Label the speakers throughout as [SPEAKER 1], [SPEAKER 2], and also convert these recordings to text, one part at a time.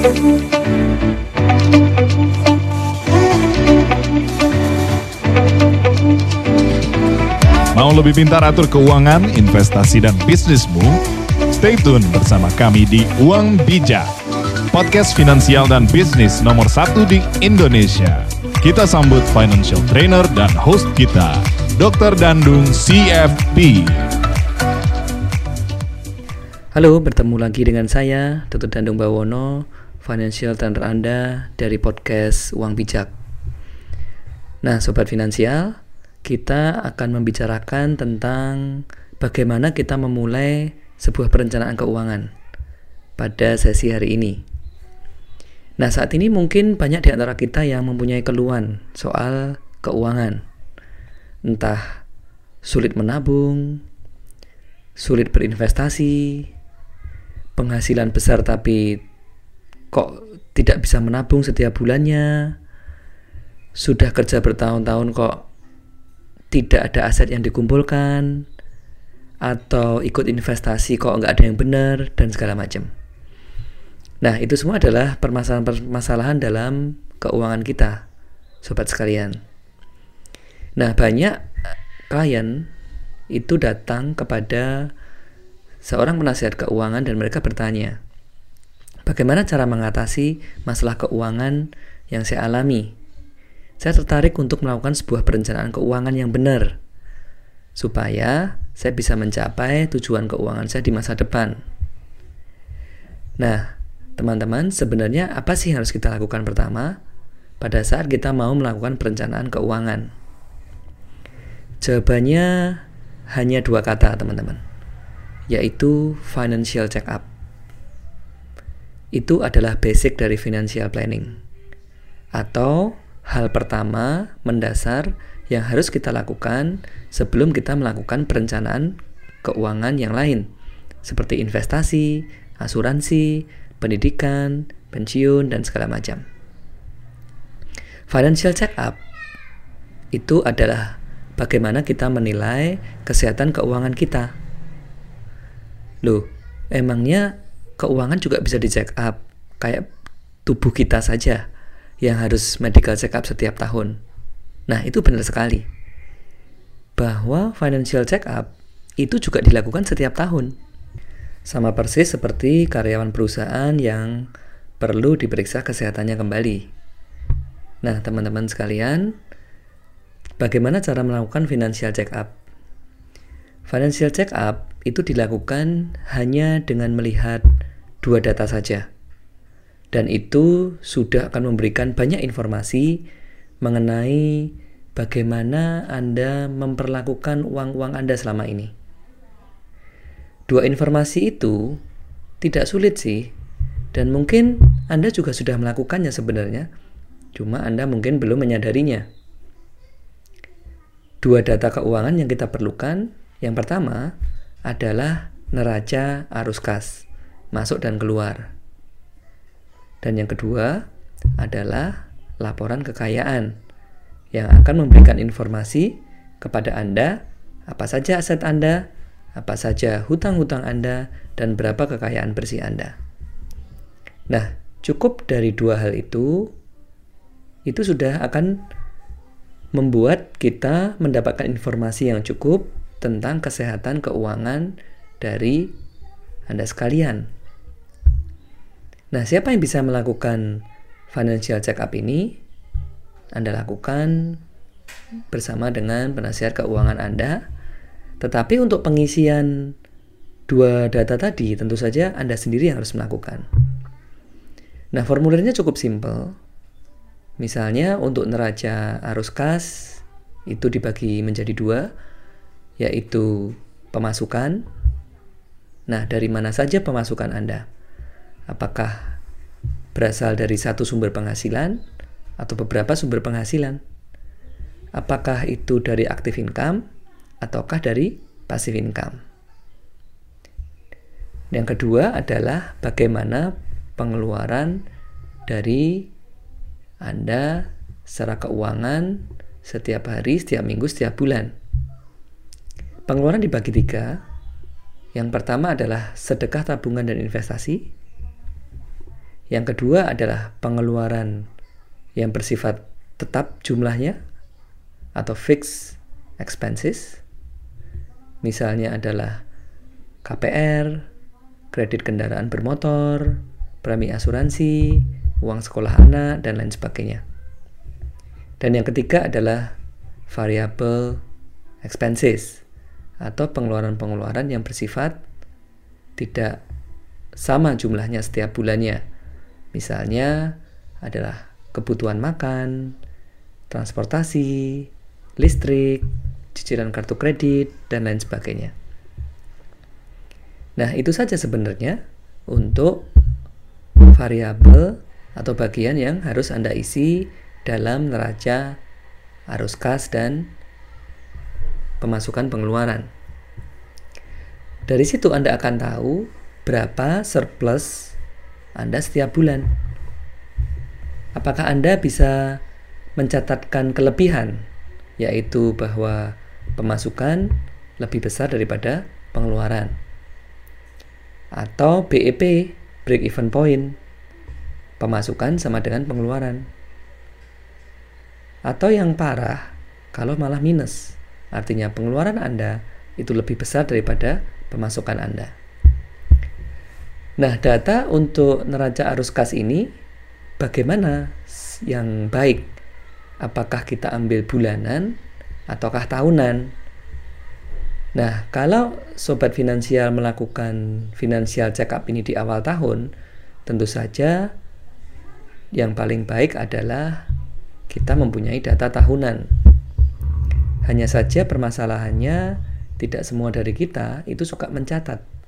[SPEAKER 1] Mau lebih pintar atur keuangan, investasi, dan bisnismu? Stay tune bersama kami di Uang Bijak, podcast finansial dan bisnis nomor satu di Indonesia. Kita sambut financial trainer dan host kita, Dr. Dandung CFP.
[SPEAKER 2] Halo, bertemu lagi dengan saya, Dr. Dandung Bawono, financial trainer Anda dari podcast Uang Bijak. Nah, sobat finansial, kita akan membicarakan tentang bagaimana kita memulai sebuah perencanaan keuangan pada sesi hari ini. Nah, saat ini mungkin banyak di antara kita yang mempunyai keluhan soal keuangan. Entah sulit menabung, sulit berinvestasi, penghasilan besar tapi kok tidak bisa menabung setiap bulannya, sudah kerja bertahun-tahun kok tidak ada aset yang dikumpulkan atau ikut investasi kok nggak ada yang benar dan segala macam. Nah itu semua adalah permasalahan-permasalahan dalam keuangan kita, sobat sekalian. Nah banyak klien itu datang kepada seorang penasihat keuangan dan mereka bertanya, bagaimana cara mengatasi masalah keuangan yang saya alami saya tertarik untuk melakukan sebuah perencanaan keuangan yang benar supaya saya bisa mencapai tujuan keuangan saya di masa depan. Nah, teman-teman, sebenarnya apa sih yang harus kita lakukan pertama pada saat kita mau melakukan perencanaan keuangan? Jawabannya hanya dua kata, teman-teman, yaitu financial check up. Itu adalah basic dari financial planning atau Hal pertama mendasar yang harus kita lakukan sebelum kita melakukan perencanaan keuangan yang lain, seperti investasi, asuransi, pendidikan, pensiun, dan segala macam. Financial check-up itu adalah bagaimana kita menilai kesehatan keuangan kita. Loh, emangnya keuangan juga bisa di check up kayak tubuh kita saja? yang harus medical check up setiap tahun. Nah, itu benar sekali. Bahwa financial check up itu juga dilakukan setiap tahun. Sama persis seperti karyawan perusahaan yang perlu diperiksa kesehatannya kembali. Nah, teman-teman sekalian, bagaimana cara melakukan financial check up? Financial check up itu dilakukan hanya dengan melihat dua data saja dan itu sudah akan memberikan banyak informasi mengenai bagaimana Anda memperlakukan uang-uang Anda selama ini. Dua informasi itu tidak sulit sih, dan mungkin Anda juga sudah melakukannya sebenarnya, cuma Anda mungkin belum menyadarinya. Dua data keuangan yang kita perlukan, yang pertama adalah neraca arus kas, masuk dan keluar. Dan yang kedua adalah laporan kekayaan yang akan memberikan informasi kepada Anda apa saja aset Anda, apa saja hutang-hutang Anda, dan berapa kekayaan bersih Anda. Nah, cukup dari dua hal itu, itu sudah akan membuat kita mendapatkan informasi yang cukup tentang kesehatan keuangan dari Anda sekalian. Nah, siapa yang bisa melakukan financial check up ini? Anda lakukan bersama dengan penasihat keuangan Anda. Tetapi untuk pengisian dua data tadi, tentu saja Anda sendiri yang harus melakukan. Nah, formulirnya cukup simpel. Misalnya untuk neraca arus kas itu dibagi menjadi dua, yaitu pemasukan. Nah, dari mana saja pemasukan Anda? Apakah berasal dari satu sumber penghasilan atau beberapa sumber penghasilan? Apakah itu dari active income ataukah dari passive income? Yang kedua adalah bagaimana pengeluaran dari Anda secara keuangan setiap hari, setiap minggu, setiap bulan. Pengeluaran dibagi tiga. Yang pertama adalah sedekah tabungan dan investasi. Yang kedua adalah pengeluaran yang bersifat tetap jumlahnya atau fixed expenses. Misalnya adalah KPR, kredit kendaraan bermotor, premi asuransi, uang sekolah anak, dan lain sebagainya. Dan yang ketiga adalah variable expenses atau pengeluaran-pengeluaran yang bersifat tidak sama jumlahnya setiap bulannya. Misalnya adalah kebutuhan makan, transportasi, listrik, cicilan kartu kredit, dan lain sebagainya. Nah, itu saja sebenarnya untuk variabel atau bagian yang harus Anda isi dalam neraca arus kas dan pemasukan pengeluaran. Dari situ Anda akan tahu berapa surplus Anda setiap bulan. Apakah Anda bisa mencatatkan kelebihan, yaitu bahwa pemasukan lebih besar daripada pengeluaran. Atau BEP, break even point, pemasukan sama dengan pengeluaran. Atau yang parah, kalau malah minus, artinya pengeluaran Anda itu lebih besar daripada pemasukan Anda. Nah, data untuk neraca arus kas ini bagaimana yang baik apakah kita ambil bulanan ataukah tahunan. Nah, kalau sobat finansial melakukan financial check up ini di awal tahun, tentu saja yang paling baik adalah kita mempunyai data tahunan. Hanya saja permasalahannya tidak semua dari kita itu suka mencatat.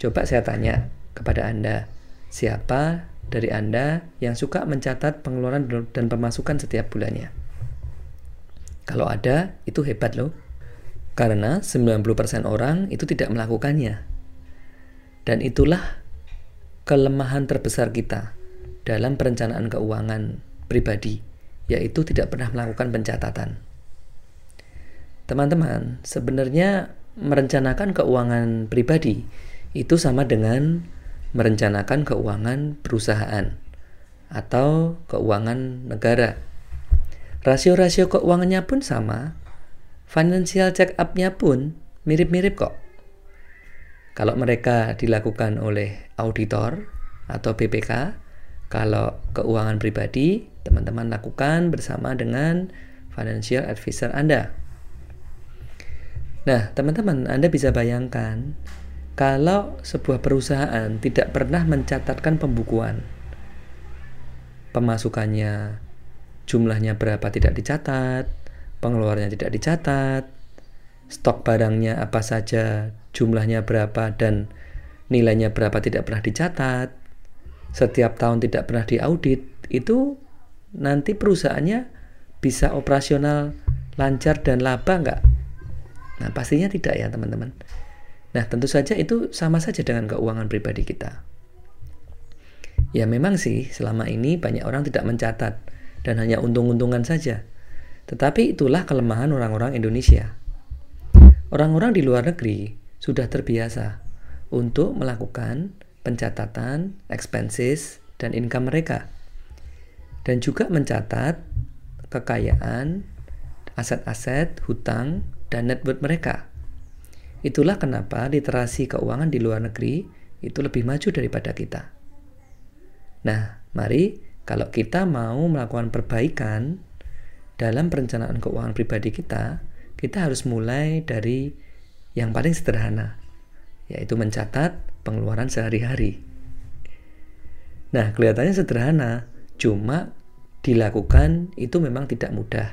[SPEAKER 2] Coba saya tanya kepada Anda, siapa dari Anda yang suka mencatat pengeluaran dan pemasukan setiap bulannya. Kalau ada, itu hebat loh. Karena 90% orang itu tidak melakukannya. Dan itulah kelemahan terbesar kita dalam perencanaan keuangan pribadi, yaitu tidak pernah melakukan pencatatan. Teman-teman, sebenarnya merencanakan keuangan pribadi itu sama dengan merencanakan keuangan perusahaan atau keuangan negara. Rasio-rasio keuangannya pun sama, financial check up-nya pun mirip-mirip kok. Kalau mereka dilakukan oleh auditor atau BPK, kalau keuangan pribadi, teman-teman lakukan bersama dengan financial advisor Anda. Nah, teman-teman, Anda bisa bayangkan kalau sebuah perusahaan tidak pernah mencatatkan pembukuan, pemasukannya jumlahnya berapa tidak dicatat, pengeluarannya tidak dicatat, stok barangnya apa saja, jumlahnya berapa dan nilainya berapa tidak pernah dicatat, setiap tahun tidak pernah diaudit, itu nanti perusahaannya bisa operasional lancar dan laba nggak? Nah pastinya tidak ya teman-teman. Nah, tentu saja itu sama saja dengan keuangan pribadi kita. Ya memang sih selama ini banyak orang tidak mencatat dan hanya untung-untungan saja. Tetapi itulah kelemahan orang-orang Indonesia. Orang-orang di luar negeri sudah terbiasa untuk melakukan pencatatan expenses dan income mereka. Dan juga mencatat kekayaan, aset-aset, hutang, dan net worth mereka. Itulah kenapa literasi keuangan di luar negeri itu lebih maju daripada kita. Nah, mari kalau kita mau melakukan perbaikan dalam perencanaan keuangan pribadi kita, kita harus mulai dari yang paling sederhana, yaitu mencatat pengeluaran sehari-hari. Nah, kelihatannya sederhana, cuma dilakukan itu memang tidak mudah.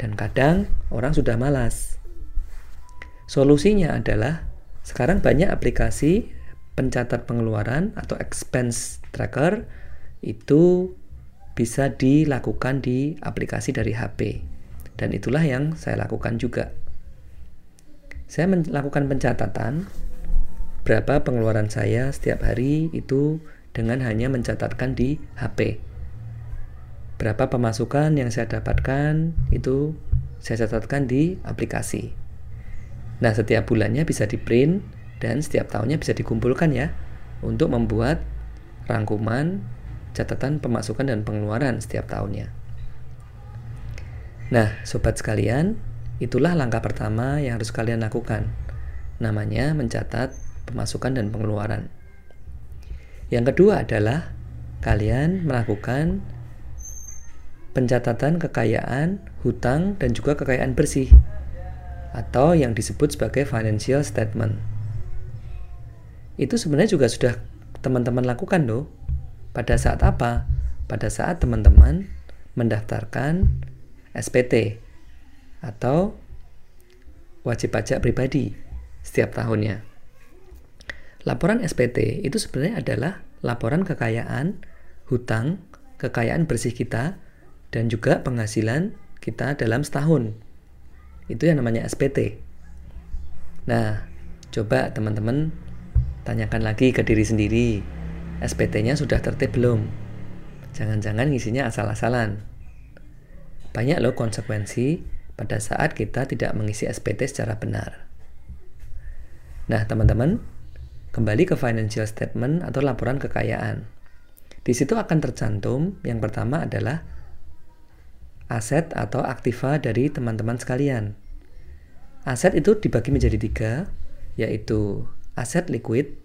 [SPEAKER 2] Dan kadang orang sudah malas. Solusinya adalah sekarang banyak aplikasi pencatat pengeluaran atau expense tracker itu bisa dilakukan di aplikasi dari HP. Dan itulah yang saya lakukan juga. Saya melakukan pencatatan berapa pengeluaran saya setiap hari itu dengan hanya mencatatkan di HP. Berapa pemasukan yang saya dapatkan itu saya catatkan di aplikasi. Nah, setiap bulannya bisa di print dan setiap tahunnya bisa dikumpulkan ya untuk membuat rangkuman catatan pemasukan dan pengeluaran setiap tahunnya. Nah, sobat sekalian, itulah langkah pertama yang harus kalian lakukan. Namanya mencatat pemasukan dan pengeluaran. Yang kedua adalah kalian melakukan pencatatan kekayaan, hutang, dan juga kekayaan bersih atau yang disebut sebagai financial statement. Itu sebenarnya juga sudah teman-teman lakukan loh. Pada saat apa? Pada saat teman-teman mendaftarkan SPT atau wajib pajak pribadi setiap tahunnya. Laporan SPT itu sebenarnya adalah laporan kekayaan, hutang, kekayaan bersih kita, dan juga penghasilan kita dalam setahun. Itu yang namanya SPT. Nah, coba teman-teman tanyakan lagi ke diri sendiri. SPT-nya sudah tertib belum? Jangan-jangan ngisinya asal-asalan. Banyak loh konsekuensi pada saat kita tidak mengisi SPT secara benar. Nah, teman-teman, kembali ke financial statement atau laporan kekayaan. Di situ akan tercantum yang pertama adalah aset atau aktiva dari teman-teman sekalian. Aset itu dibagi menjadi tiga, yaitu aset liquid,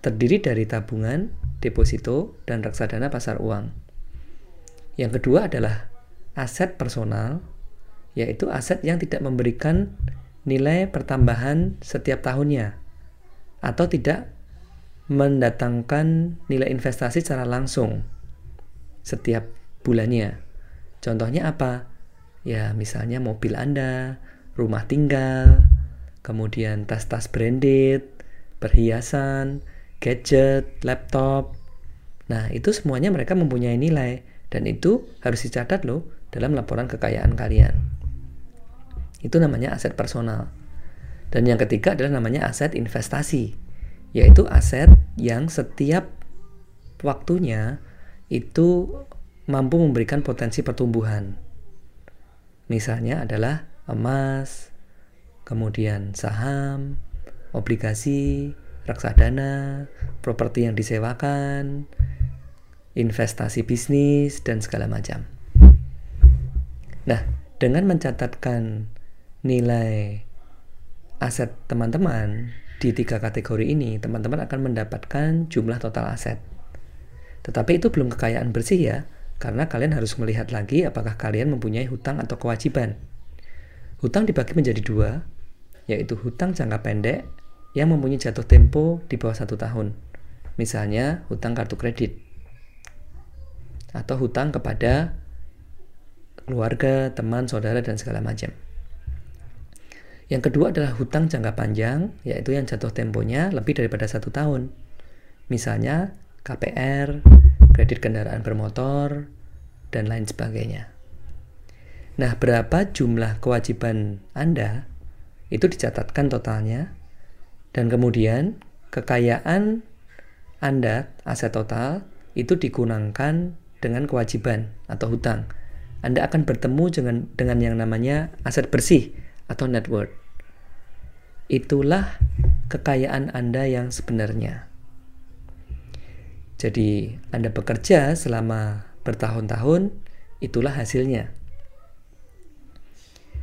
[SPEAKER 2] terdiri dari tabungan, deposito, dan reksadana pasar uang. Yang kedua adalah aset personal, yaitu aset yang tidak memberikan nilai pertambahan setiap tahunnya, atau tidak mendatangkan nilai investasi secara langsung setiap bulannya. Contohnya apa? Ya, misalnya mobil Anda, rumah tinggal, kemudian tas-tas branded, perhiasan, gadget, laptop. Nah, itu semuanya mereka mempunyai nilai dan itu harus dicatat loh dalam laporan kekayaan kalian. Itu namanya aset personal. Dan yang ketiga adalah namanya aset investasi, yaitu aset yang setiap waktunya itu mampu memberikan potensi pertumbuhan. Misalnya adalah emas, kemudian saham, obligasi, reksadana, properti yang disewakan, investasi bisnis, dan segala macam. Nah, dengan mencatatkan nilai aset teman-teman di tiga kategori ini, teman-teman akan mendapatkan jumlah total aset. Tetapi itu belum kekayaan bersih ya, karena kalian harus melihat lagi apakah kalian mempunyai hutang atau kewajiban. Hutang dibagi menjadi dua, yaitu hutang jangka pendek yang mempunyai jatuh tempo di bawah satu tahun. Misalnya hutang kartu kredit atau hutang kepada keluarga, teman, saudara, dan segala macam. Yang kedua adalah hutang jangka panjang, yaitu yang jatuh temponya lebih daripada satu tahun. Misalnya KPR, kredit kendaraan bermotor, dan lain sebagainya. Nah, berapa jumlah kewajiban Anda itu dicatatkan totalnya, dan kemudian kekayaan Anda, aset total, itu digunakan dengan kewajiban atau hutang. Anda akan bertemu dengan, dengan yang namanya aset bersih atau net worth. Itulah kekayaan Anda yang sebenarnya. Jadi, Anda bekerja selama bertahun-tahun, itulah hasilnya.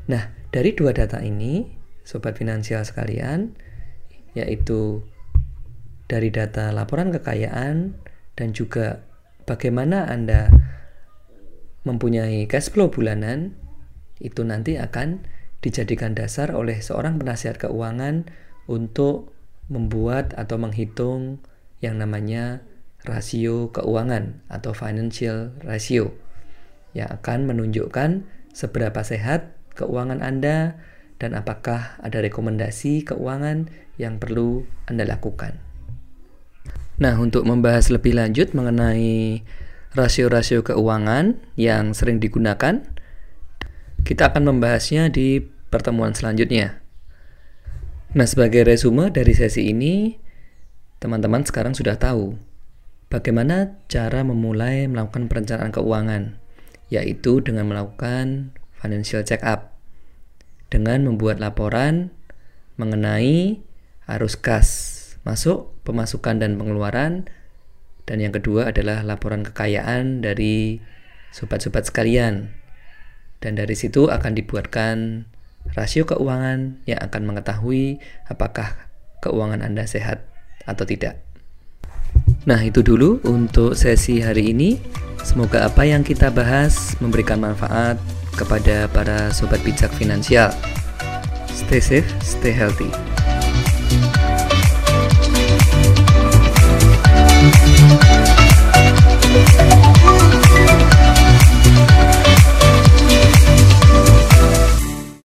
[SPEAKER 2] Nah, dari dua data ini, sobat finansial sekalian, yaitu dari data laporan kekayaan dan juga bagaimana Anda mempunyai cash flow bulanan, itu nanti akan dijadikan dasar oleh seorang penasihat keuangan untuk membuat atau menghitung yang namanya rasio keuangan atau financial ratio yang akan menunjukkan seberapa sehat keuangan Anda dan apakah ada rekomendasi keuangan yang perlu Anda lakukan. Nah, untuk membahas lebih lanjut mengenai rasio-rasio keuangan yang sering digunakan, kita akan membahasnya di pertemuan selanjutnya. Nah, sebagai resume dari sesi ini, teman-teman sekarang sudah tahu Bagaimana cara memulai melakukan perencanaan keuangan? Yaitu dengan melakukan financial check up. Dengan membuat laporan mengenai arus kas masuk, pemasukan dan pengeluaran Dan yang kedua adalah laporan kekayaan dari sobat-sobat sekalian. Dan dari situ akan dibuatkan rasio keuangan yang akan mengetahui apakah keuangan Anda sehat atau tidak. Nah, itu dulu untuk sesi hari ini. Semoga apa yang kita bahas memberikan manfaat kepada para sobat bijak finansial. Stay safe, stay healthy.